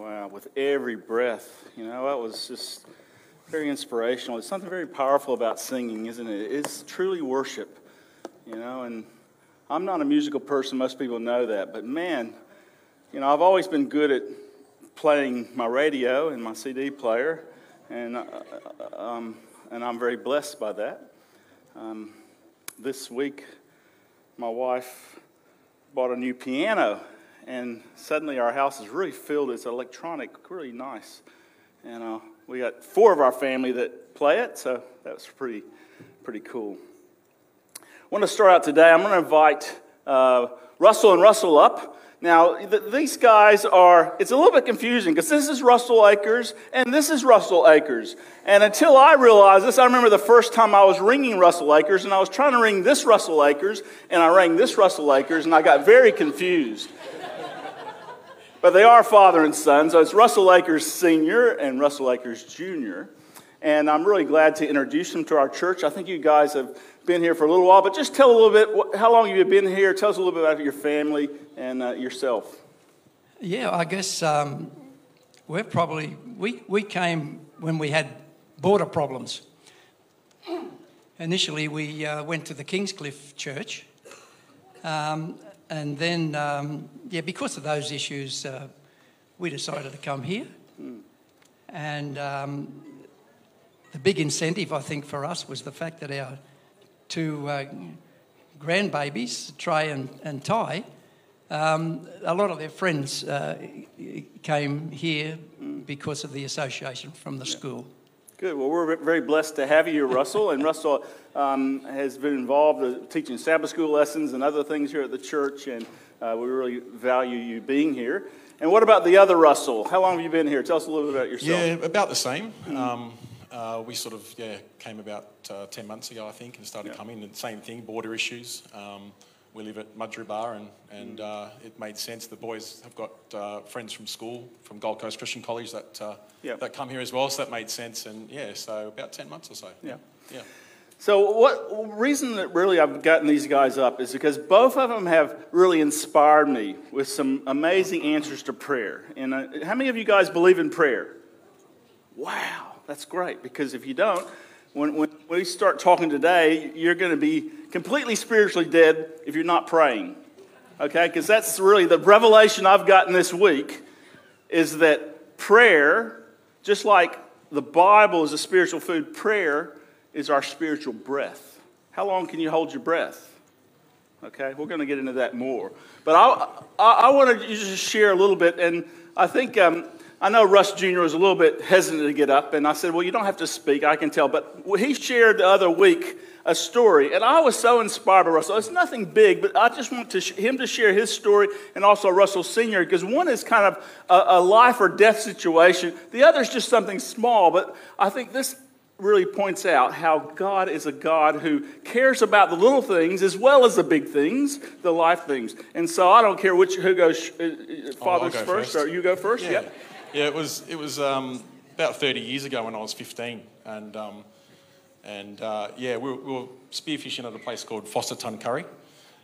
Wow, with every breath. You know, that was just very inspirational. It's something very powerful about singing, isn't it? It's truly worship, you know, and I'm not a musical person. Most people know that. But man, you know, I've always been good at playing my radio and my CD player, and, uh, um, and I'm very blessed by that. Um, this week, my wife bought a new piano, and suddenly our house is really filled. It's electronic, really nice. And uh, we got four of our family that play it, so that's pretty, pretty cool. I want to start out today. I'm going to invite uh, Russell and Russell up. Now, th- these guys are, it's a little bit confusing because this is Russell Akers and this is Russell Akers. And until I realized this, I remember the first time I was ringing Russell Akers and I was trying to ring this Russell Akers and I rang this Russell Akers and I got very confused. But they are father and son, so it's Russell Akers Sr. and Russell Akers Jr. And I'm really glad to introduce them to our church. I think you guys have been here for a little while, but just tell a little bit how long you've been here. Tell us a little bit about your family and uh, yourself. Yeah, I guess um, we're probably we we came when we had border problems. Initially, we uh, went to the Kingscliff Church, um, and then um, yeah, because of those issues, uh, we decided to come here. Mm. And um, the big incentive, I think, for us was the fact that our two uh, grandbabies, Trey and, and Ty, um, a lot of their friends uh, came here because of the association from the yeah. school. Good. Well, we're very blessed to have you, Russell. And Russell um, has been involved in teaching Sabbath school lessons and other things here at the church, and uh, we really value you being here. And what about the other Russell? How long have you been here? Tell us a little bit about yourself. Yeah, about the same. Mm-hmm. Um, uh, we sort of yeah came about uh, ten months ago, I think, and started yeah. coming. And same thing, border issues. Um, we live at Mudgeeraba, and and mm. uh, it made sense. The boys have got uh, friends from school, from Gold Coast Christian College, that uh, yeah. that come here as well. So that made sense. And yeah, so about ten months or so. Yeah, yeah. So what reason that really I've gotten these guys up is because both of them have really inspired me with some amazing answers to prayer. And uh, how many of you guys believe in prayer? Wow. That's great because if you don't, when, when we start talking today, you're going to be completely spiritually dead if you're not praying. Okay? Because that's really the revelation I've gotten this week is that prayer, just like the Bible is a spiritual food, prayer is our spiritual breath. How long can you hold your breath? Okay, we're going to get into that more. But I, I, I want to just share a little bit, and I think um, I know Russ Jr. was a little bit hesitant to get up, and I said, Well, you don't have to speak, I can tell. But he shared the other week a story, and I was so inspired by Russell. It's nothing big, but I just want to sh- him to share his story and also Russell Sr., because one is kind of a, a life or death situation, the other is just something small. But I think this really points out how God is a God who cares about the little things as well as the big things, the life things. And so I don't care which who goes uh, uh father's oh, first, first, or you go first. Yeah. Yep. Yeah, it was it was um, about 30 years ago when I was 15, and um, and uh, yeah, we were, we were, spearfishing at a place called Forster Tuncurry,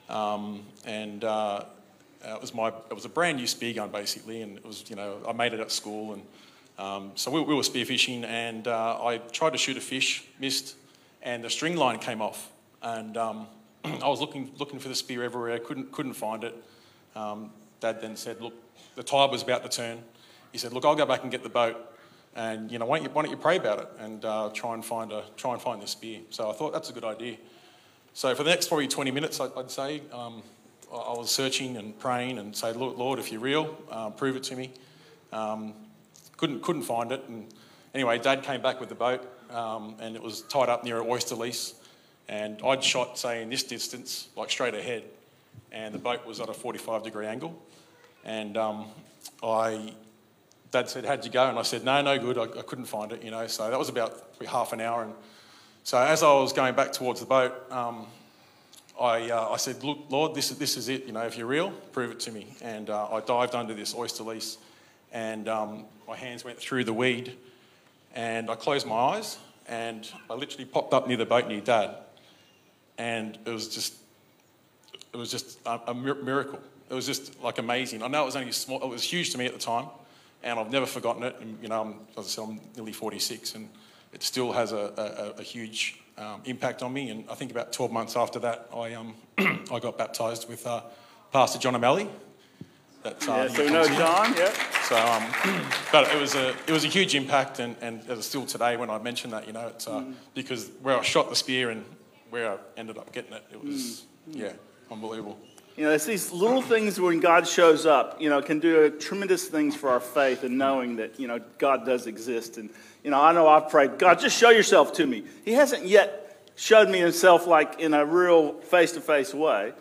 um, and uh, it was my it was a brand new spear gun basically, and it was you know I made it at school, and um, so we, we, were spearfishing, and uh, I tried to shoot a fish, missed, and the string line came off, and um, I was looking looking for the spear everywhere, couldn't couldn't find it. Um, Dad then said, look, the tide was about to turn he said, "Look, I'll go back and get the boat, and you know, why don't you, why don't you pray about it and uh, try and find a try and find this spear?" So I thought that's a good idea. So for the next probably 20 minutes, I'd say um, I was searching and praying and say, Look, "Lord, if you're real, uh, prove it to me." Um, couldn't couldn't find it, and anyway, Dad came back with the boat, um, and it was tied up near an oyster lease, and I'd shot say in this distance, like straight ahead, and the boat was at a 45 degree angle, and um, I Dad said, How'd you go? And I said, No, no good. I, I couldn't find it, you know. So that was about half an hour. And so as I was going back towards the boat, um, I, uh, I said, Look, Lord, this is, this is it. You know, if you're real, prove it to me. And uh, I dived under this oyster lease and um, my hands went through the weed and I closed my eyes and I literally popped up near the boat near Dad. And it was just, it was just a, a miracle. It was just like amazing. I know it was only small, it was huge to me at the time and I've never forgotten it. And, you know, I'm, as I said, I'm nearly 46, and it still has a, a, a huge um, impact on me. And I think about 12 months after that, I, um, I got baptised with uh, Pastor John O'Malley. That, uh, Yeah, so we know John, yeah. so, um, but it was a it was a huge impact, and, and still today when I mention that, you know, it's uh, because where I shot the spear and where I ended up getting it, it was yeah, unbelievable. You know, it's these little things when God shows up, you know, can do tremendous things for our faith and knowing that, you know, God does exist. And, you know, I know I've prayed, God, just show yourself to me. He hasn't yet showed me himself like in a real face to face way.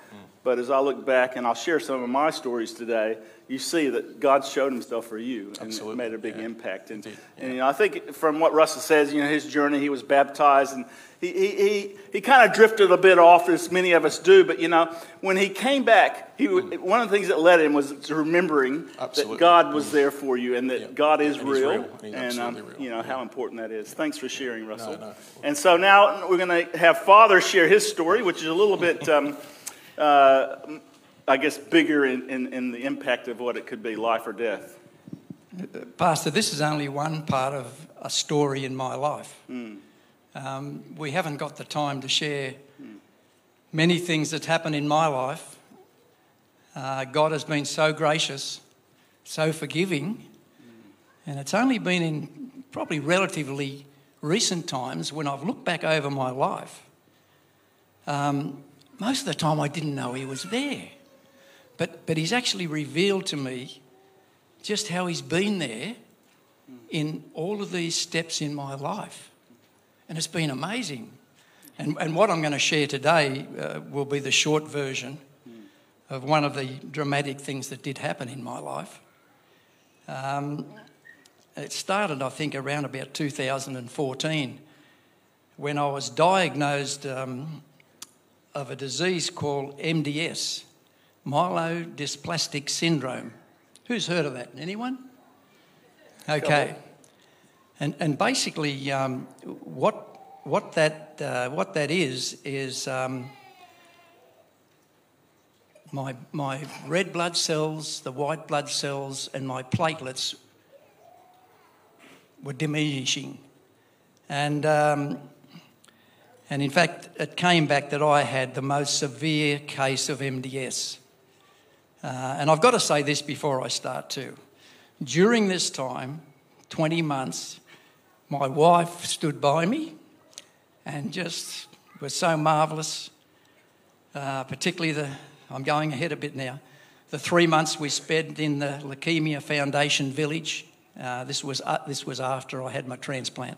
But as I look back and I'll share some of my stories today, you see that God showed himself for you and Absolutely, made a big yeah. impact. And, Indeed, and you know, I think from what Russell says, you know, his journey, he was baptized and he, he, he, he kind of drifted a bit off, as many of us do. But, you know, when he came back, he, would- one of the things that led him was to remembering that God was there for you and that Yeah. God is And real. real. And, um, real. you know, how important that is. Thanks for sharing, Russell. no. And so now we're going to have Father share his story, which is a little bit, um, uh, I guess, bigger in, in, in the impact of what it could be, life or death. Pastor, this is only one part of a story in my life. Um, we haven't got the time to share many things that happen in my life. Uh, God has been so gracious, so forgiving, and it's only been in probably relatively recent times when I've looked back over my life. Um, most of the time, I didn't know He was there, but but He's actually revealed to me just how he's been there in all of these steps in my life. And it's been amazing. And, and what I'm going to share today uh, will be the short version of one of the dramatic things that did happen in my life. Um, it started, I think, around about 2014 when I was diagnosed um, of a disease called MDS, myelodysplastic syndrome. Who's heard of that? Anyone? Okay. And, and basically, um, what, what, that, uh, what that is, is um, my, my red blood cells, the white blood cells, and my platelets were diminishing. And, um, and in fact, it came back that I had the most severe case of MDS. Uh, and I've got to say this before I start too. During this time, 20 months, my wife stood by me and just was so marvellous, uh, particularly the, I'm going ahead a bit now, the three months we spent in the Leukemia Foundation village. Uh, this, was, uh, this was after I had my transplant.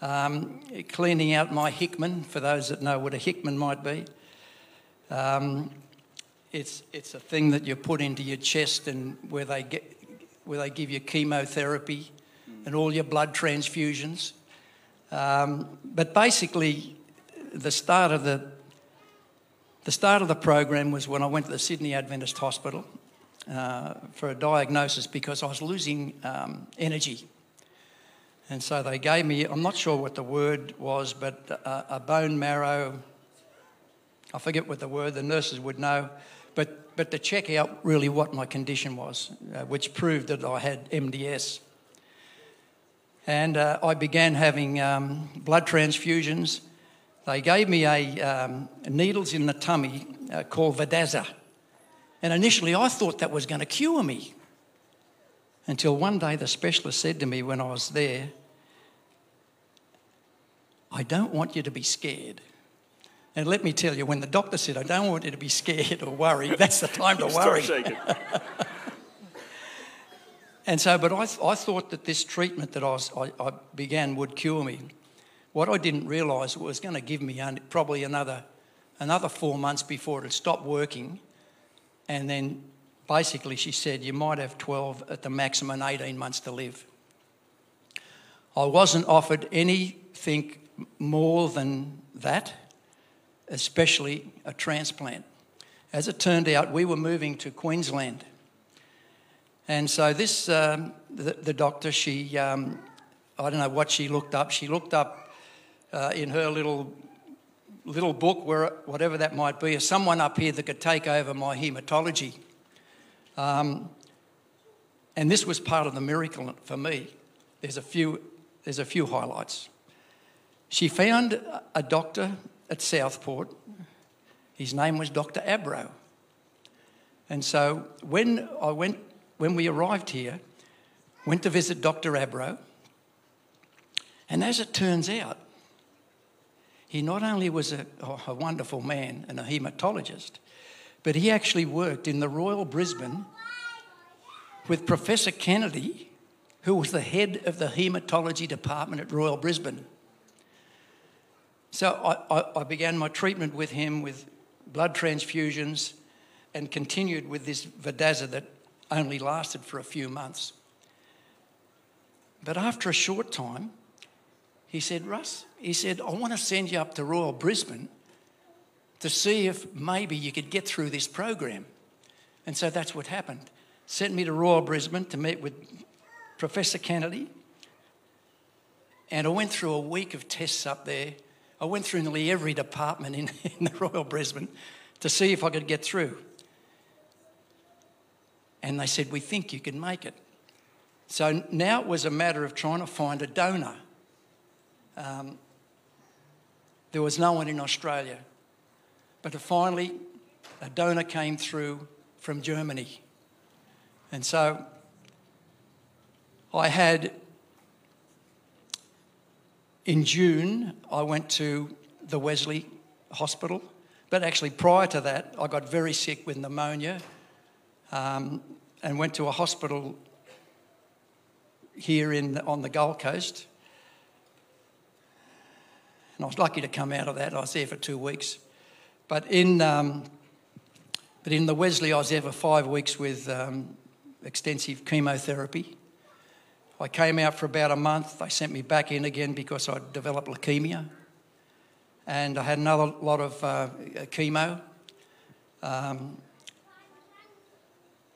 Um, cleaning out my Hickman, for those that know what a Hickman might be. Um, it's, it's a thing that you put into your chest and where they, get, where they give you chemotherapy and all your blood transfusions. Um, but basically, the start of the the start of the program was when I went to the Sydney Adventist Hospital uh, for a diagnosis because I was losing um, energy. And so they gave me, I'm not sure what the word was, but a, a bone marrow, I forget what the word, the nurses would know, but, but to check out really what my condition was, uh, which proved that I had MDS. And uh, I began having um, blood transfusions. They gave me a um, needles in the tummy uh, called Vidaza. And initially I thought that was going to cure me. Until one day the specialist said to me when I was there, I don't want you to be scared. And let me tell you, when the doctor said, I don't want you to be scared or worried, that's the time to worry. And so, but I, I thought that this treatment that I, was, I, I began would cure me. What I didn't realise was going to give me probably another, another four months before it stopped working. And then basically she said, you might have 12 at the maximum 18 months to live. I wasn't offered anything more than that, especially a transplant. As it turned out, we were moving to Queensland. And so this, um, the, the doctor, she, um, I don't know what she looked up. She looked up uh, in her little little book, where whatever that might be, someone up here that could take over my haematology. Um, and this was part of the miracle for me. There's a few, there's a few highlights. She found a doctor at Southport. His name was Dr. Abro. And so when I went, when we arrived here, went to visit Dr. Abro, and as it turns out, he not only was a, a wonderful man and a haematologist, but he actually worked in the Royal Brisbane with Professor Kennedy, who was the head of the haematology department at Royal Brisbane. So I, I, I began my treatment with him with blood transfusions and continued with this Vidaza that only lasted for a few months. But after a short time, he said, Russ, he said, I want to send you up to Royal Brisbane to see if maybe you could get through this program. And so that's what happened. Sent me to Royal Brisbane to meet with Professor Kennedy. And I went through a week of tests up there. I went through nearly every department in, in the Royal Brisbane to see if I could get through. And they said, We think you can make it. So now it was a matter of trying to find a donor. Um, there was no one in Australia. But finally, a donor came through from Germany. And so I had, in June, I went to the Wesley Hospital. But actually, prior to that, I got very sick with pneumonia um, and went to a hospital here in, on the Gold Coast. And I was lucky to come out of that. I was there for two weeks. But in, um, but in the Wesley, I was there for five weeks with um, extensive chemotherapy. I came out for about a month. They sent me back in again because I developed leukemia. And I had another lot of uh, chemo. Um,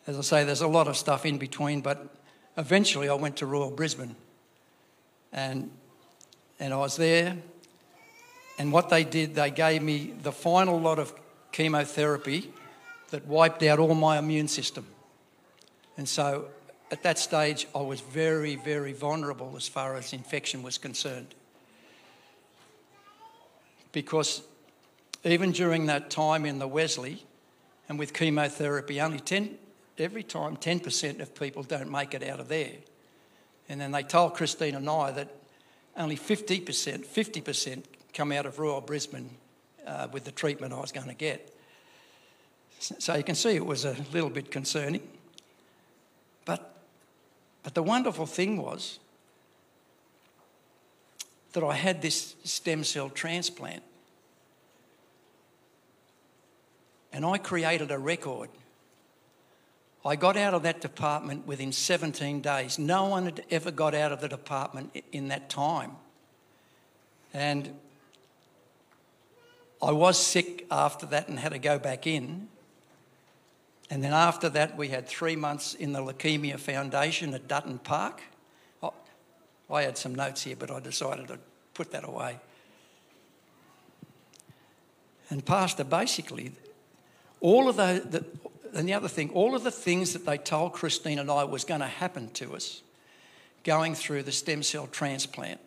as I say, there's a lot of stuff in between, but eventually I went to Royal Brisbane. And, and I was there and what they did, they gave me the final lot of chemotherapy that wiped out all my immune system. And so at that stage, I was very, very vulnerable as far as infection was concerned. Because even during that time in the Wesley and with chemotherapy, only 10, every time 10% of people don't make it out of there. And then they told Christine and I that only 50%, 50% come out of Royal Brisbane uh, with the treatment I was going to get. So you can see it was a little bit concerning. But, the wonderful thing was that I had this stem cell transplant. And I created a record. I got out of that department within 17 days. No one had ever got out of the department in that time. And I was sick after that and had to go back in. And then after that, we had three months in the Leukemia Foundation at Dutton Park. Oh, I had some notes here, but I decided to put that away. And Pastor, basically, all of the, the and the other thing, all of the things that they told Christine and I was going to happen to us going through the stem cell transplant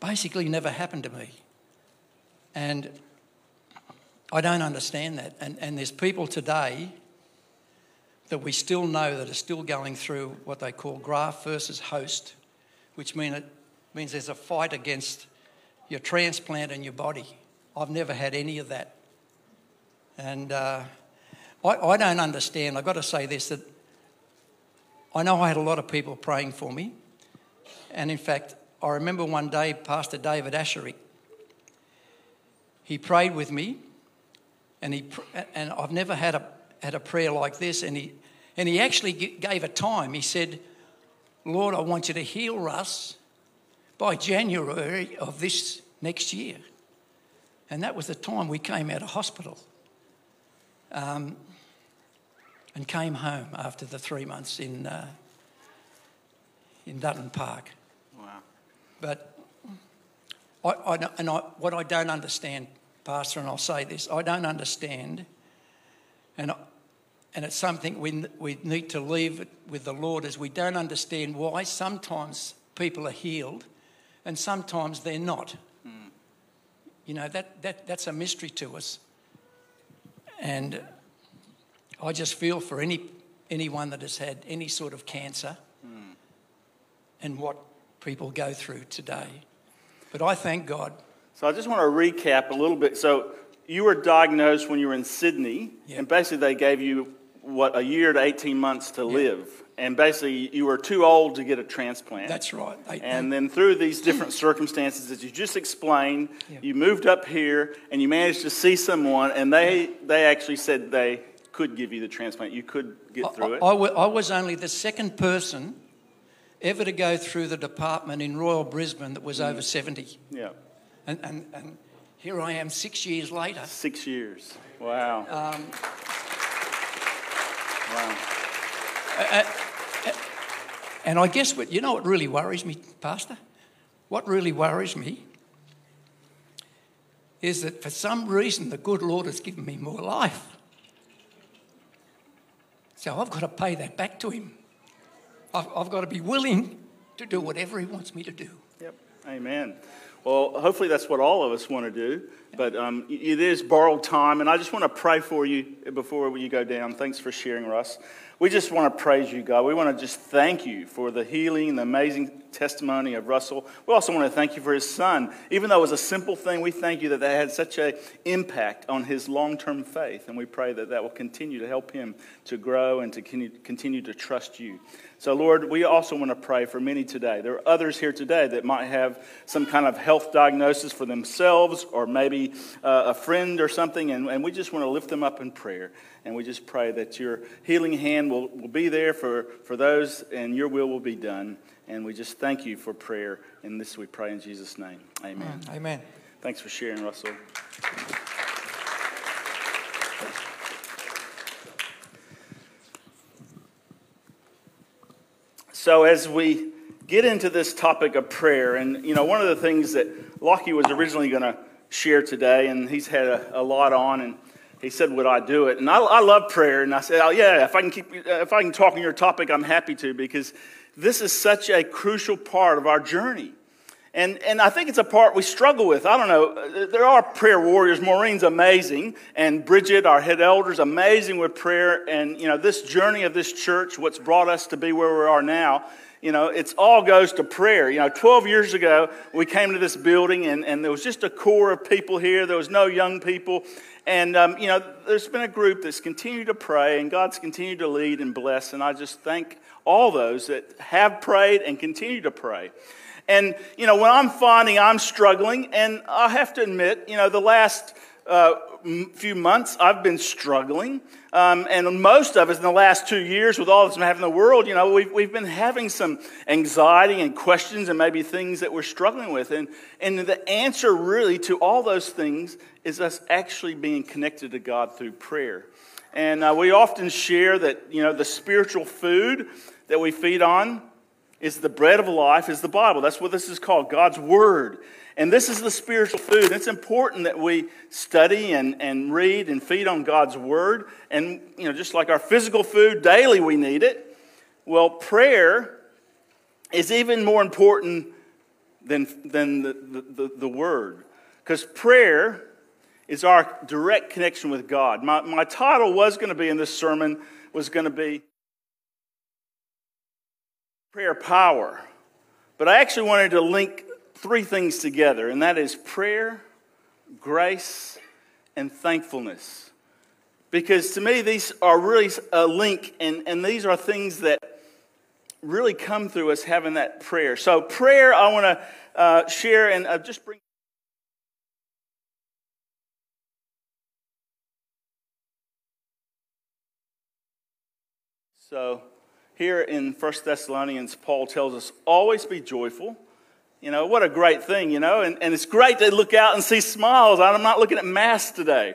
basically never happened to me. And I don't understand that. And, and there's people today that we still know that are still going through what they call graft versus host, which mean it means there's a fight against your transplant and your body. I've never had any of that. And uh, I, I don't understand. I've got to say this that I know I had a lot of people praying for me. And in fact, I remember one day, Pastor David Asscherick, he prayed with me, and, he, and I've never had a, had a prayer like this. And he, and he actually gave a time. He said, Lord, I want you to heal Russ by January of this next year. And that was the time we came out of hospital um, and came home after the three months in, uh, in Dutton Park. Wow. But I, I, and I, what I don't understand, Pastor, and I'll say this, I don't understand, and and it's something we, we need to leave with the Lord as we don't understand why sometimes people are healed and sometimes they're not. Hmm. You know, that, that, that's a mystery to us. And I just feel for any, anyone that has had any sort of cancer hmm. and what people go through today. But I thank God. So I just want to recap a little bit. So you were diagnosed when you were in Sydney, Yeah. and basically they gave you what a year to 18 months to live. And basically you were too old to get a transplant. That's right. And then through these different circumstances that you just explained, Yeah. you moved up here and you managed to see someone, and they, they actually said they could give you the transplant. You could get through it. I, I wa- I was only the second person ever to go through the department in Royal Brisbane that was Mm. over 70. Yeah. And, and, and here I am six years later. Six years. Wow. Um, wow. and I guess what, you know what really worries me, Pastor? What really worries me is that for some reason the good Lord has given me more life. So I've got to pay that back to Him. I've, I've got to be willing to do whatever He wants me to do. Yep. Amen. Well, hopefully that's what all of us want to do. But um, it is borrowed time, and I just want to pray for you before you go down. Thanks for sharing, Russ. We just want to praise you, God. We want to just thank you for the healing, the amazing testimony of Russell. We also want to thank you for his son. Even though it was a simple thing, we thank you that that had such an impact on his long term faith. And we pray that that will continue to help him to grow and to continue- to trust you. So, Lord, we also want to pray for many today. There are others here today that might have some kind of health diagnosis for themselves or maybe uh, a friend or something, and, and we just want to lift them up in prayer. And we just pray that your healing hand will, will be there for, for those and your will will be done. And we just thank you for prayer. And this we pray in Jesus' name. Amen. Mm, amen. Thanks for sharing, Russell. So, as we get into this topic of prayer, and you know, one of the things that Lockie was originally going to share today, and he's had a, a lot on, and he said, "Would I do it?" And I, I love prayer, and I said, "Oh yeah, if I can keep, if I can talk on your topic, I'm happy to because this is such a crucial part of our journey." And, and I think it's a part we struggle with. I don't know. There are prayer warriors. Maureen's amazing. And Bridget, our head elder, is amazing with prayer. And, you know, this journey of this church, what's brought us to be where we are now, you know, it's all goes to prayer. You know, 12 years ago, we came to this building and, and there was just a core of people here. There was no young people. And, um, you know, there's been a group that's continued to pray and God's continued to lead and bless. And I just thank all those that have prayed and continue to pray. And, you know, when I'm finding I'm struggling, and I have to admit, you know, the last uh, few months I've been struggling. Um, and most of us in the last two years, with all that's been happening in the world, you know, we've, we've been having some anxiety and questions and maybe things that we're struggling with. And, and the answer really to all those things is us actually being connected to God through prayer. And uh, we often share that, you know, the spiritual food that we feed on is the bread of life is the bible. That's what this is called god's word. And this is the spiritual food. It's important that we study and, and read and feed on god's word. And you know just like our physical food daily we need it. Well prayer is even more important than, than the, the, the, the word. Because prayer is our direct connection with god. My, my title was going to be in this sermon was going to be prayer power. But I actually wanted to link three things together, and that is prayer, grace, and thankfulness. Because to me, these are really a link, and, and these are things that really come through us having that prayer. So, prayer, I want to uh, share and uh, just bring. So, here in 1 Thessalonians, Paul tells us, always be joyful. You know, what a great thing, you know, and, and it's great to look out and see smiles. I'm not looking at masks today.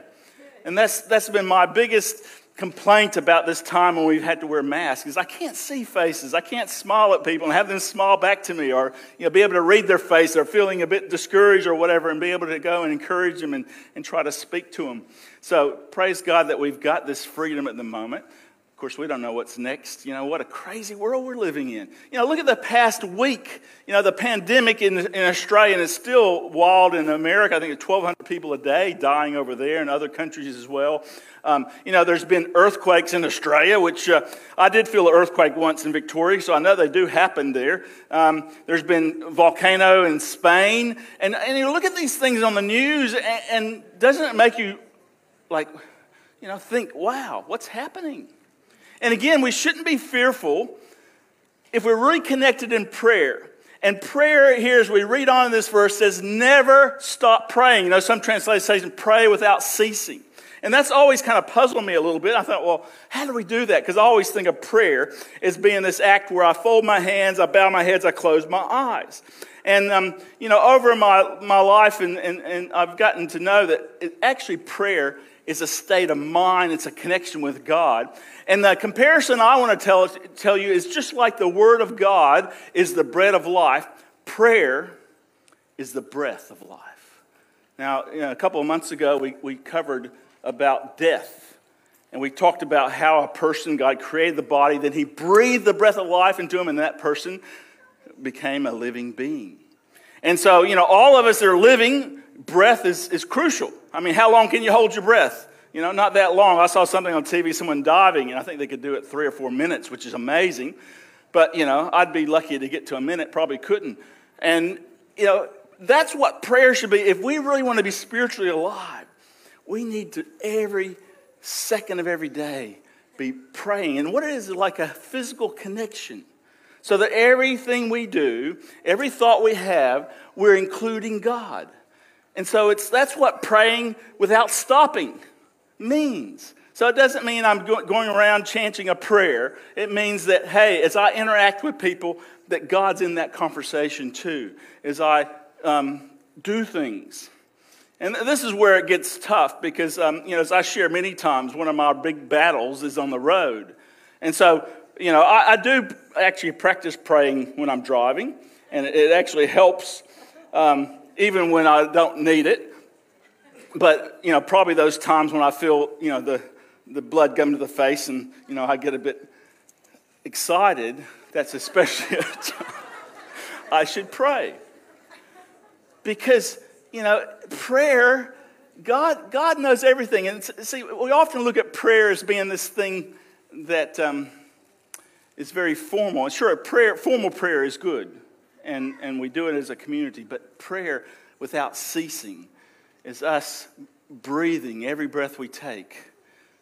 And that's, that's been my biggest complaint about this time when we've had to wear masks is I can't see faces. I can't smile at people and have them smile back to me or you know, be able to read their face. They're feeling a bit discouraged or whatever and be able to go and encourage them and, and try to speak to them. So praise God that we've got this freedom at the moment. Of course, we don't know what's next. You know, what a crazy world we're living in. You know, look at the past week. You know, the pandemic in, in Australia, and it's still wild in America. I think it's 1,200 people a day dying over there and other countries as well. Um, you know, there's been earthquakes in Australia, which uh, I did feel an earthquake once in Victoria, so I know they do happen there. Um, there's been volcano in Spain. And, and you look at these things on the news, and, and doesn't it make you, like, you know, think, wow, what's happening? And again, we shouldn't be fearful if we're really connected in prayer. And prayer here, as we read on in this verse, says, never stop praying. You know, some translations say, pray without ceasing. And that's always kind of puzzling me a little bit. I thought, well, how do we do that? Because I always think of prayer as being this act where I fold my hands, I bow my heads, I close my eyes. And, um, you know, over my, my life, and, and, and I've gotten to know that it, actually prayer is a state of mind, it's a connection with God. And the comparison I want to tell, tell you is just like the Word of God is the bread of life, prayer is the breath of life. Now, you know, a couple of months ago, we, we covered about death. And we talked about how a person, God created the body, then He breathed the breath of life into him, and that person became a living being. And so, you know, all of us are living, breath is, is crucial. I mean, how long can you hold your breath? You know, not that long. I saw something on TV, someone diving, and I think they could do it three or four minutes, which is amazing. But, you know, I'd be lucky to get to a minute, probably couldn't. And, you know, that's what prayer should be. If we really want to be spiritually alive, we need to every second of every day be praying. And what is it like a physical connection? So that everything we do, every thought we have, we're including God. And so it's, that's what praying without stopping means. So it doesn't mean I'm going around chanting a prayer. It means that, hey, as I interact with people, that God's in that conversation too. As I um, do things. And this is where it gets tough because, um, you know, as I share many times, one of my big battles is on the road. And so, you know, I, I do actually practice praying when I'm driving, and it, actually helps. Um, even when I don't need it. But, you know, probably those times when I feel, you know, the, the blood come to the face and, you know, I get a bit excited, that's especially a time I should pray. Because, you know, prayer, God, God knows everything. And see, we often look at prayer as being this thing that um, is very formal. And sure, a prayer, formal prayer is good and, and we do it as a community. But prayer without ceasing is us breathing every breath we take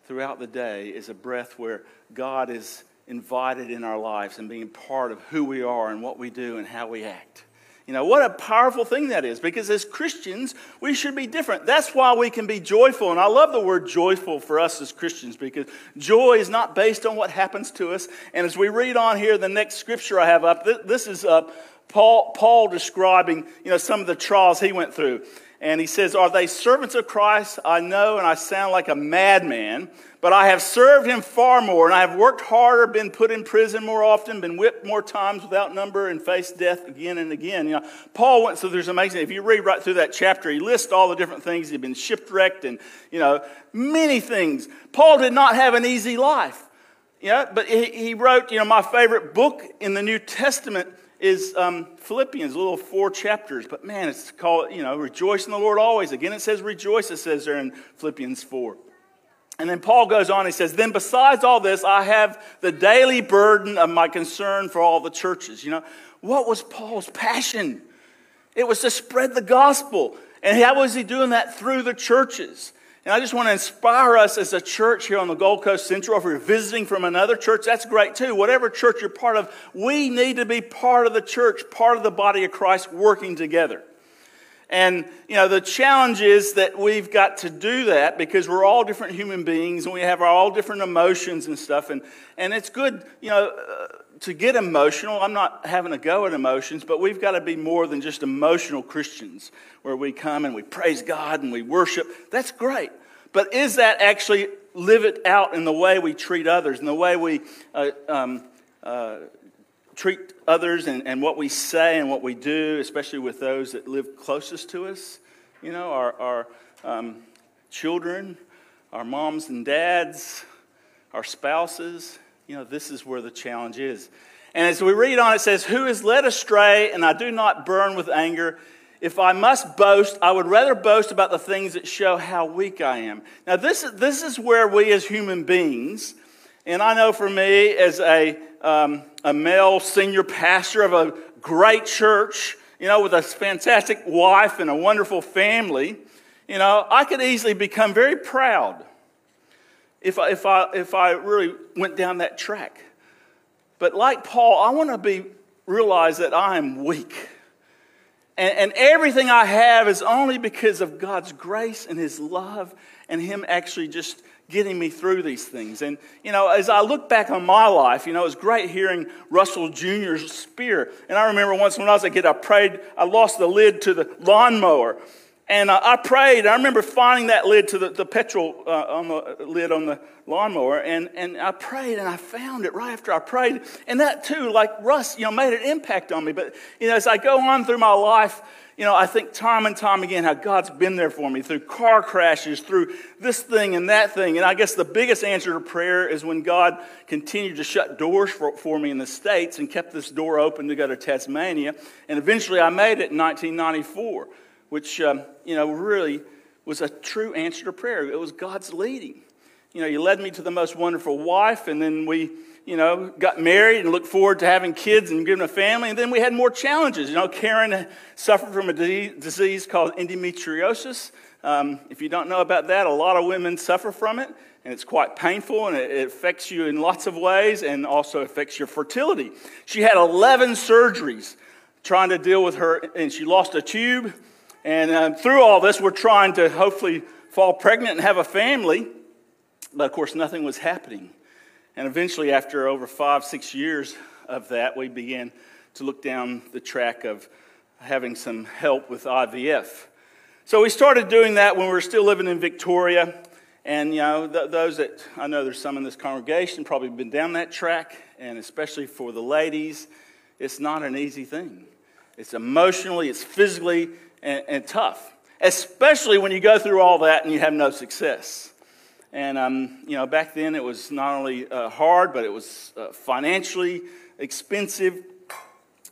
throughout the day is a breath where God is invited in our lives and being part of who we are and what we do and how we act. You know, what a powerful thing that is because as Christians, we should be different. That's why we can be joyful. And I love the word joyful for us as Christians because joy is not based on what happens to us. And as we read on here, the next scripture I have up, this is up Paul, Paul describing, you know, some of the trials he went through. And he says, Are they servants of Christ? I know, and I sound like a madman, but I have served him far more, and I have worked harder, been put in prison more often, been whipped more times without number, and faced death again and again. You know, Paul went through, there's amazing, if you read right through that chapter, he lists all the different things. He'd been shipwrecked and, you know, many things. Paul did not have an easy life. Yeah, but he, he wrote, you know, my favorite book in the New Testament is um, Philippians, little four chapters. But man, it's called, you know, rejoice in the Lord always. Again, it says rejoice, it says there in Philippians 4. And then Paul goes on, he says, Then besides all this, I have the daily burden of my concern for all the churches. You know, what was Paul's passion? It was to spread the gospel. And how was he doing that? Through the churches. And I just want to inspire us as a church here on the Gold Coast Central. If you're visiting from another church, that's great too. Whatever church you're part of, we need to be part of the church, part of the body of Christ, working together. And, you know, the challenge is that we've got to do that because we're all different human beings and we have all different emotions and stuff. And, and it's good, you know, uh, to get emotional. I'm not having a go at emotions, but we've got to be more than just emotional Christians where we come and we praise God and we worship. That's great. But is that actually live it out in the way we treat others, in the way we uh, um, uh, treat others, and, and what we say and what we do, especially with those that live closest to us? You know, our, our um, children, our moms and dads, our spouses, you know, this is where the challenge is. And as we read on, it says, Who is led astray, and I do not burn with anger. If I must boast, I would rather boast about the things that show how weak I am. Now, this, this is where we as human beings, and I know for me as a, um, a male senior pastor of a great church, you know, with a fantastic wife and a wonderful family, you know, I could easily become very proud if I, if I, if I really went down that track. But like Paul, I want to be realize that I am weak. And, and everything I have is only because of God's grace and His love and Him actually just getting me through these things. And, you know, as I look back on my life, you know, it was great hearing Russell Jr.'s spear. And I remember once when I was a kid, I prayed, I lost the lid to the lawnmower. And uh, I prayed. I remember finding that lid to the, the petrol uh, on the lid on the lawnmower, and, and I prayed, and I found it right after I prayed. And that too, like Russ, you know, made an impact on me. But you know, as I go on through my life, you know, I think time and time again how God's been there for me through car crashes, through this thing and that thing. And I guess the biggest answer to prayer is when God continued to shut doors for, for me in the States and kept this door open to go to Tasmania. And eventually I made it in 1994 which, um, you know, really was a true answer to prayer. It was God's leading. You know, you led me to the most wonderful wife, and then we, you know, got married and looked forward to having kids and giving a family. And then we had more challenges. You know, Karen suffered from a disease called endometriosis. Um, if you don't know about that, a lot of women suffer from it, and it's quite painful, and it affects you in lots of ways, and also affects your fertility. She had 11 surgeries trying to deal with her, and she lost a tube and uh, through all this, we're trying to hopefully fall pregnant and have a family. But of course, nothing was happening. And eventually, after over five, six years of that, we began to look down the track of having some help with IVF. So we started doing that when we were still living in Victoria. And, you know, th- those that I know there's some in this congregation probably been down that track. And especially for the ladies, it's not an easy thing. It's emotionally, it's physically, and, and tough, especially when you go through all that and you have no success. And, um, you know, back then it was not only uh, hard, but it was uh, financially expensive,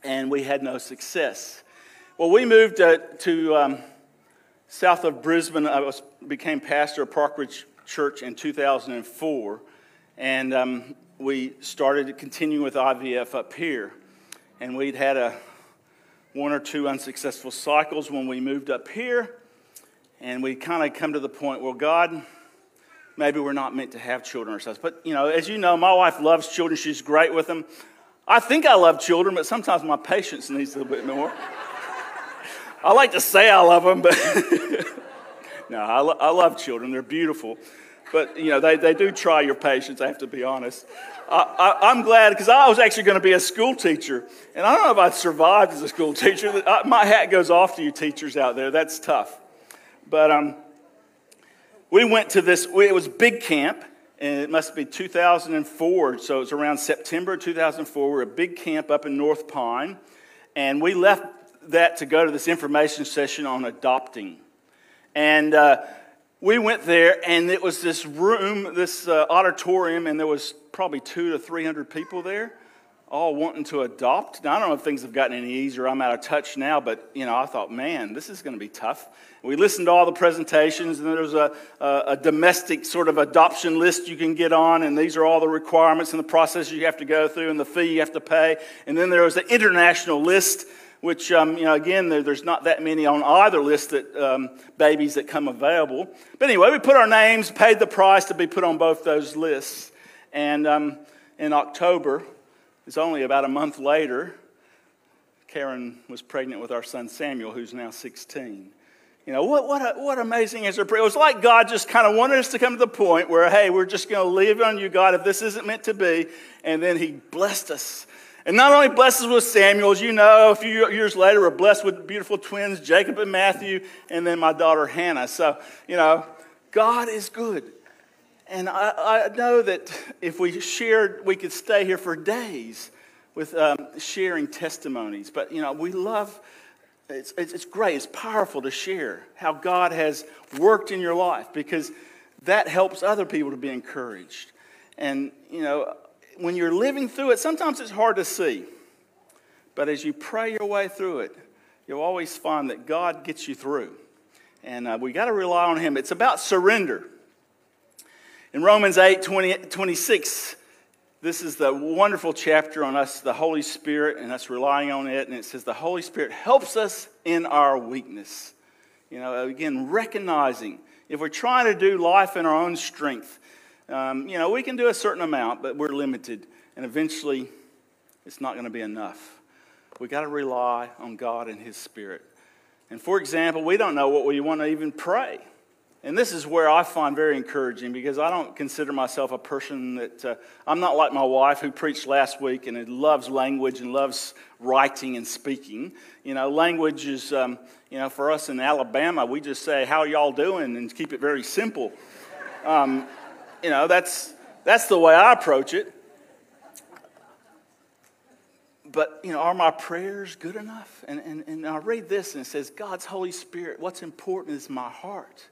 and we had no success. Well, we moved uh, to um, south of Brisbane. I was, became pastor of Parkridge Church in 2004, and um, we started continuing with IVF up here. And we'd had a, one or two unsuccessful cycles when we moved up here. And we kind of come to the point where God, maybe we're not meant to have children ourselves. But, you know, as you know, my wife loves children. She's great with them. I think I love children, but sometimes my patience needs a little bit more. I like to say I love them, but no, I, lo- I love children. They're beautiful. But, you know, they, they do try your patience, I have to be honest. I, am glad because I was actually going to be a school teacher. And I don't know if I'd survived as a school teacher. My hat goes off to you teachers out there. That's tough. But um, we went to this, it was big camp, and it must be 2004. So it was around September 2004. We are a big camp up in North Pine. And we left that to go to this information session on adopting. And uh, we went there, and it was this room, this uh, auditorium, and there was probably two to three hundred people there, all wanting to adopt. Now I don't know if things have gotten any easier. I'm out of touch now, but you know I thought, man, this is going to be tough. We listened to all the presentations, and there's a, a, a domestic sort of adoption list you can get on, and these are all the requirements and the process you have to go through, and the fee you have to pay. And then there was an international list which, um, you know, again, there, there's not that many on either list that um, babies that come available. But anyway, we put our names, paid the price to be put on both those lists. And um, in October, it's only about a month later, Karen was pregnant with our son Samuel, who's now 16. You know, what, what, a, what amazing answer prayer. It was like God just kind of wanted us to come to the point where, hey, we're just going to leave on you, God, if this isn't meant to be. And then He blessed us and not only blesses with Samuel, as you know, a few years later, we're blessed with beautiful twins, Jacob and Matthew, and then my daughter Hannah. So, you know, God is good. And I, I know that if we shared, we could stay here for days with um, sharing testimonies. But, you know, we love, it's, it's, it's great, it's powerful to share how God has worked in your life because that helps other people to be encouraged. And, you know, when you're living through it, sometimes it's hard to see. But as you pray your way through it, you'll always find that God gets you through. And uh, we got to rely on Him. It's about surrender. In Romans 8 20, 26, this is the wonderful chapter on us, the Holy Spirit, and us relying on it. And it says, The Holy Spirit helps us in our weakness. You know, again, recognizing if we're trying to do life in our own strength, um, you know, we can do a certain amount, but we're limited. And eventually, it's not going to be enough. we got to rely on God and His Spirit. And for example, we don't know what we want to even pray. And this is where I find very encouraging because I don't consider myself a person that uh, I'm not like my wife who preached last week and loves language and loves writing and speaking. You know, language is, um, you know, for us in Alabama, we just say, How y'all doing? and keep it very simple. Um, you know, that's, that's the way I approach it. But, you know, are my prayers good enough? And, and, and I read this and it says, God's Holy Spirit, what's important is my heart.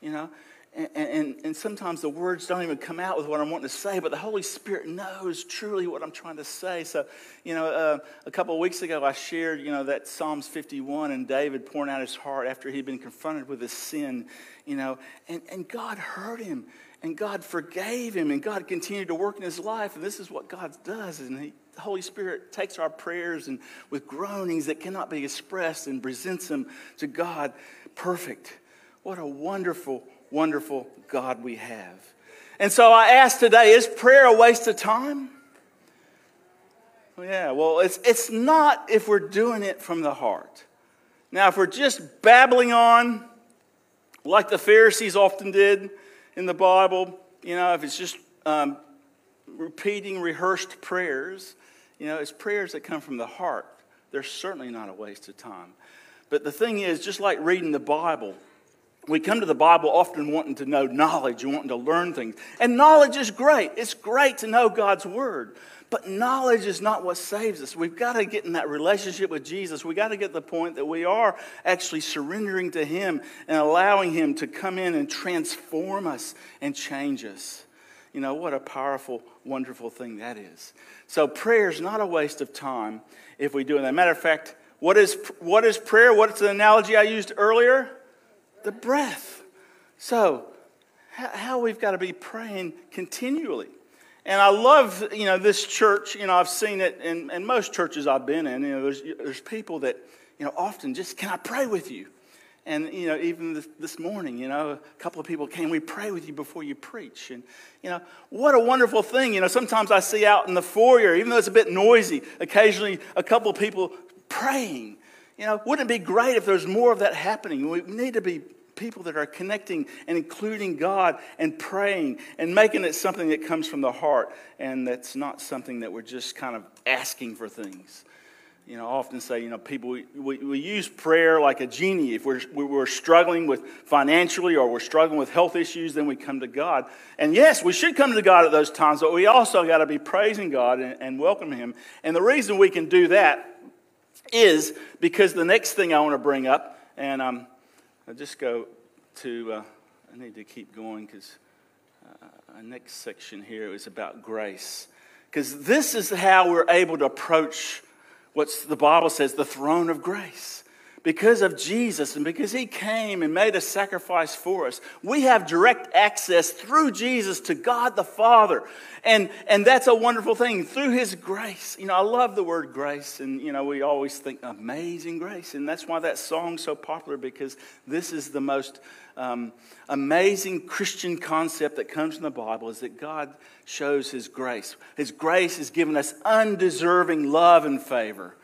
You know, and, and, and, sometimes the words don't even come out with what I'm wanting to say, but the Holy Spirit knows truly what I'm trying to say. So, you know, uh, a couple of weeks ago, I shared, you know, that Psalms 51 and David pouring out his heart after he'd been confronted with his sin, you know, and, and God heard him and God forgave him and God continued to work in his life. And this is what God does. And he, the Holy Spirit takes our prayers and with groanings that cannot be expressed and presents them to God perfect. What a wonderful, wonderful God we have. And so I ask today is prayer a waste of time? Yeah, well, it's, it's not if we're doing it from the heart. Now, if we're just babbling on, like the Pharisees often did in the Bible, you know, if it's just um, repeating rehearsed prayers, you know, it's prayers that come from the heart. They're certainly not a waste of time. But the thing is, just like reading the Bible, we come to the Bible often wanting to know knowledge and wanting to learn things. And knowledge is great. It's great to know God's Word. But knowledge is not what saves us. We've got to get in that relationship with Jesus. We've got to get to the point that we are actually surrendering to Him and allowing Him to come in and transform us and change us. You know, what a powerful, wonderful thing that is. So, prayer is not a waste of time if we do it. As a matter of fact, what is, what is prayer? What's the analogy I used earlier? the breath. So, how we've got to be praying continually. And I love, you know, this church, you know, I've seen it in, in most churches I've been in. You know, there's, there's people that, you know, often just, can I pray with you? And, you know, even this, this, morning, you know, a couple of people came, we pray with you before you preach. And, you know, what a wonderful thing. You know, sometimes I see out in the foyer, even though it's a bit noisy, occasionally a couple of people praying. You know, wouldn't it be great if there's more of that happening? We need to be people that are connecting and including God and praying and making it something that comes from the heart and that's not something that we're just kind of asking for things. You know, I often say, you know, people, we, we, we use prayer like a genie. If we're, we're struggling with financially or we're struggling with health issues, then we come to God. And yes, we should come to God at those times, but we also got to be praising God and, and welcome Him. And the reason we can do that is because the next thing I want to bring up, and um, I'll just go to, uh, I need to keep going because uh, our next section here is about grace. Because this is how we're able to approach what the Bible says the throne of grace because of Jesus and because he came and made a sacrifice for us, we have direct access through Jesus to God the Father. And, and that's a wonderful thing through his grace. You know, I love the word grace, and, you know, we always think amazing grace. And that's why that song's so popular because this is the most um, amazing Christian concept that comes from the Bible is that God shows his grace. His grace has given us undeserving love and favor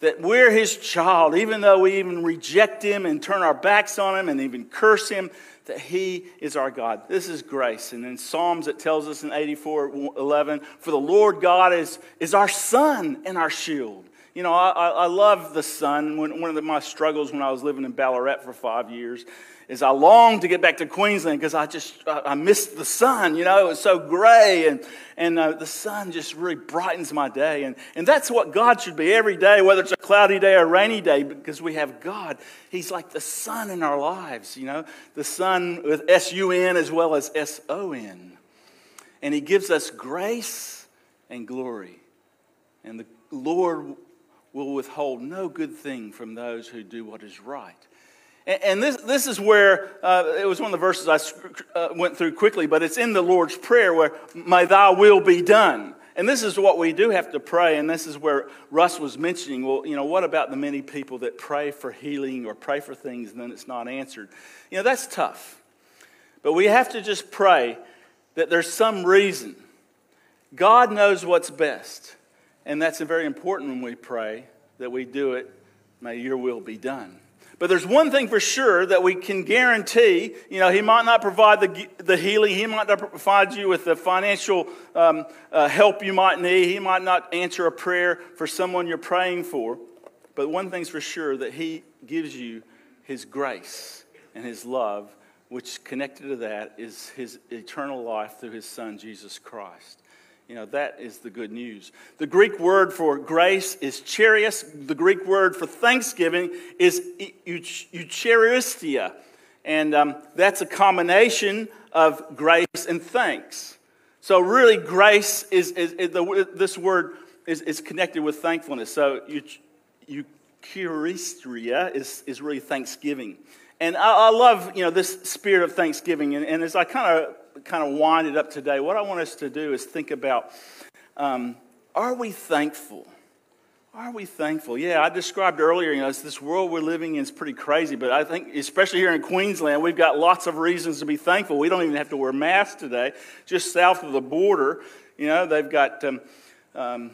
that we're his child, even though we even reject him and turn our backs on him and even curse him, that he is our God. This is grace. And in Psalms, it tells us in 84 11, for the Lord God is, is our sun and our shield. You know, I, I love the sun. One of the, my struggles when I was living in Ballarat for five years is I longed to get back to Queensland because I just I missed the sun. You know, it was so gray, and and uh, the sun just really brightens my day. And and that's what God should be every day, whether it's a cloudy day or rainy day, because we have God. He's like the sun in our lives. You know, the sun with S U N as well as S O N. and He gives us grace and glory. And the Lord will withhold no good thing from those who do what is right. And this, this is where uh, it was one of the verses I uh, went through quickly, but it's in the Lord's Prayer where, May thy will be done. And this is what we do have to pray, and this is where Russ was mentioning well, you know, what about the many people that pray for healing or pray for things and then it's not answered? You know, that's tough. But we have to just pray that there's some reason. God knows what's best. And that's very important when we pray that we do it. May your will be done. But there's one thing for sure that we can guarantee. You know, He might not provide the, the healing, He might not provide you with the financial um, uh, help you might need, He might not answer a prayer for someone you're praying for. But one thing's for sure that He gives you His grace and His love, which connected to that is His eternal life through His Son, Jesus Christ. You know, that is the good news. The Greek word for grace is charis. The Greek word for thanksgiving is eucharistia. And um, that's a combination of grace and thanks. So, really, grace is, is, is the, this word is, is connected with thankfulness. So, eucharistia is, is really thanksgiving. And I, I, love, you know, this spirit of thanksgiving. And, and as I kind of kind of wind it up today, what I want us to do is think about um, are we thankful? Are we thankful? Yeah, I described earlier, you know, this world we're living in is pretty crazy, but I think, especially here in Queensland, we've got lots of reasons to be thankful. We don't even have to wear masks today. Just south of the border, you know, they've got, um, um,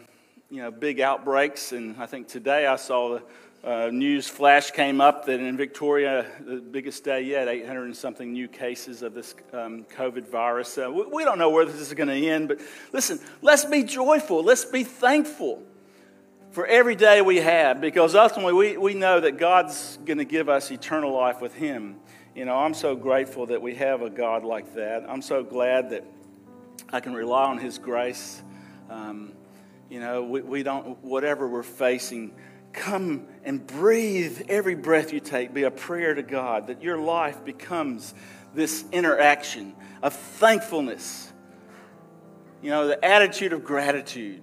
you know, big outbreaks. And I think today I saw the uh, news flash came up that in Victoria, the biggest day yet, 800 and something new cases of this um, COVID virus. Uh, we, we, don't know where this is going to end, but listen, let's be joyful. Let's be thankful for every day we have because ultimately we, we know that God's going to give us eternal life with Him. You know, I'm so grateful that we have a God like that. I'm so glad that I can rely on His grace. Um, you know, we, we don't, whatever we're facing, come and breathe every breath you take be a prayer to God that your life becomes this interaction of thankfulness. You know, the attitude of gratitude.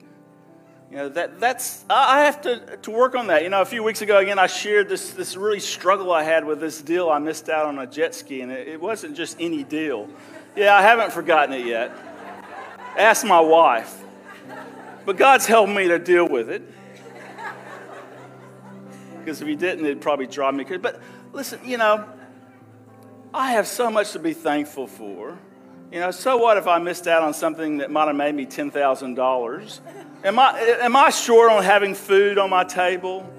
You know, that, that's, I have to, to work on that. You know, a few weeks ago, again, I shared this, this really struggle I had with this deal I missed out on a jet ski, and it, it wasn't just any deal. Yeah, I haven't forgotten it yet. Ask my wife. But God's helped me to deal with it because if he didn't, it'd probably drive me crazy. But listen, you know, I have so much to be thankful for. You know, so what if I missed out on something that might have made me $10,000? Am I, am I short on having food on my table?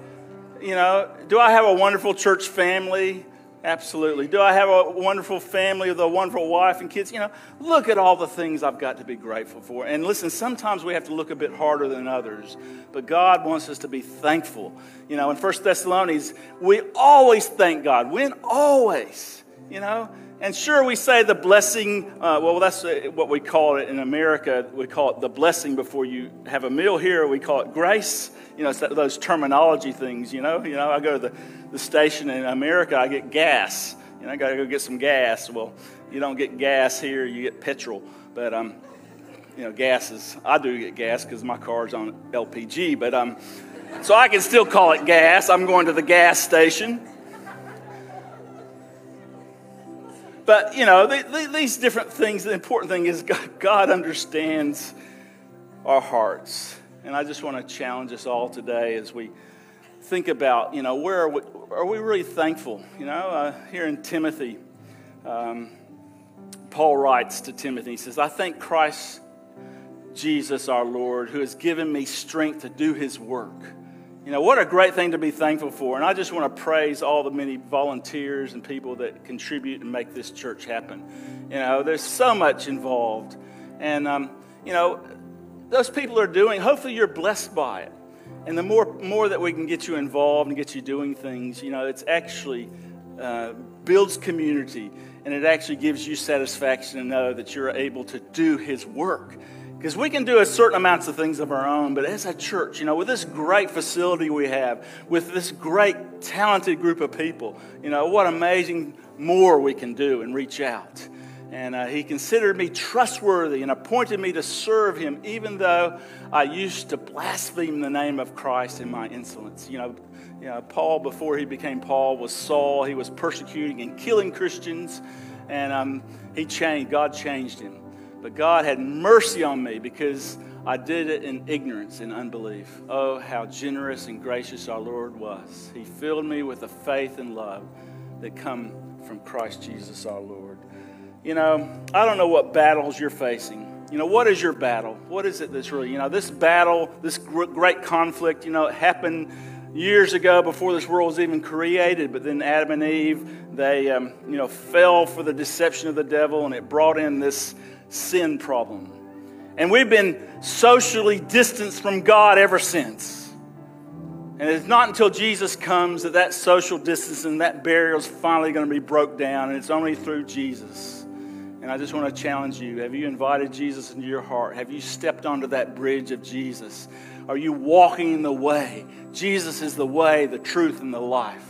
You know, do I have a wonderful church family? Absolutely. Do I have a wonderful family with a wonderful wife and kids? You know, look at all the things I've got to be grateful for. And listen, sometimes we have to look a bit harder than others, but God wants us to be thankful. You know, in 1 Thessalonians, we always thank God. When always, you know. And sure, we say the blessing, uh, well, that's uh, what we call it in America. We call it the blessing before you have a meal here. We call it grace. You know, it's those terminology things, you know. You know, I go to the the station in America, I get gas. You know, I got to go get some gas. Well, you don't get gas here, you get petrol. But, um, you know, gas is, I do get gas because my car's on LPG. But, um, so I can still call it gas. I'm going to the gas station. But, you know, the, the, these different things, the important thing is God, God understands our hearts. And I just want to challenge us all today as we think about, you know, where are we, are we really thankful? You know, uh, here in Timothy, um, Paul writes to Timothy, he says, I thank Christ Jesus our Lord who has given me strength to do his work. You know, what a great thing to be thankful for. And I just want to praise all the many volunteers and people that contribute and make this church happen. You know, there's so much involved. And, um, you know, those people are doing, hopefully you're blessed by it. And the more, more that we can get you involved and get you doing things, you know, it's actually uh, builds community and it actually gives you satisfaction to know that you're able to do His work. Because we can do a certain amounts of things of our own, but as a church, you know, with this great facility we have, with this great talented group of people, you know, what amazing more we can do and reach out. And uh, he considered me trustworthy and appointed me to serve him, even though I used to blaspheme the name of Christ in my insolence. You know, you know, Paul, before he became Paul, was Saul. He was persecuting and killing Christians. And um, he changed, God changed him. But God had mercy on me because I did it in ignorance and unbelief. Oh, how generous and gracious our Lord was. He filled me with the faith and love that come from Christ Jesus our Lord. You know, I don't know what battles you're facing. You know, what is your battle? What is it that's really, you know, this battle, this great conflict, you know, it happened years ago before this world was even created, but then Adam and Eve, they, um, you know, fell for the deception of the devil and it brought in this sin problem. And we've been socially distanced from God ever since. And it's not until Jesus comes that that social distance and that barrier is finally going to be broke down, and it's only through Jesus. And I just want to challenge you have you invited Jesus into your heart? Have you stepped onto that bridge of Jesus? Are you walking in the way? Jesus is the way, the truth, and the life.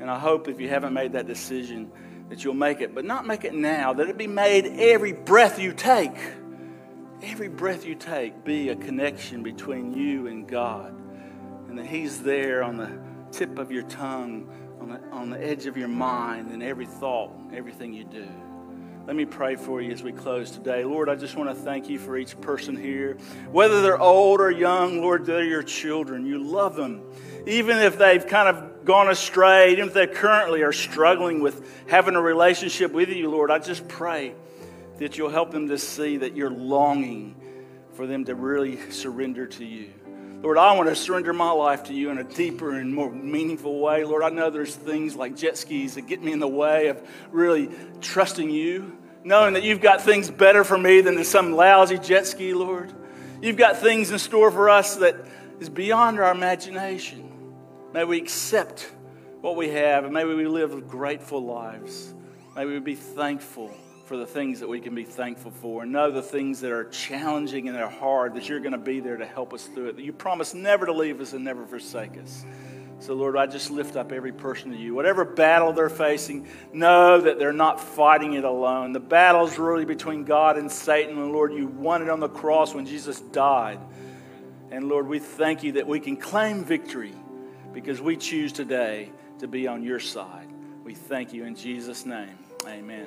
And I hope if you haven't made that decision, that you'll make it, but not make it now, that it be made every breath you take. Every breath you take be a connection between you and God. And that He's there on the tip of your tongue, on the, on the edge of your mind, and every thought, everything you do. Let me pray for you as we close today. Lord, I just want to thank you for each person here. Whether they're old or young, Lord, they're your children. You love them. Even if they've kind of gone astray, even if they currently are struggling with having a relationship with you, Lord, I just pray that you'll help them to see that you're longing for them to really surrender to you. Lord, I want to surrender my life to you in a deeper and more meaningful way. Lord, I know there's things like jet skis that get me in the way of really trusting you, knowing that you've got things better for me than some lousy jet ski, Lord. You've got things in store for us that is beyond our imagination. May we accept what we have and may we live grateful lives. May we be thankful for the things that we can be thankful for and know the things that are challenging and that are hard, that you're going to be there to help us through it. That you promise never to leave us and never forsake us. So, Lord, I just lift up every person to you. Whatever battle they're facing, know that they're not fighting it alone. The battle is really between God and Satan. And, Lord, you won it on the cross when Jesus died. And, Lord, we thank you that we can claim victory because we choose today to be on your side. We thank you in Jesus' name. Amen.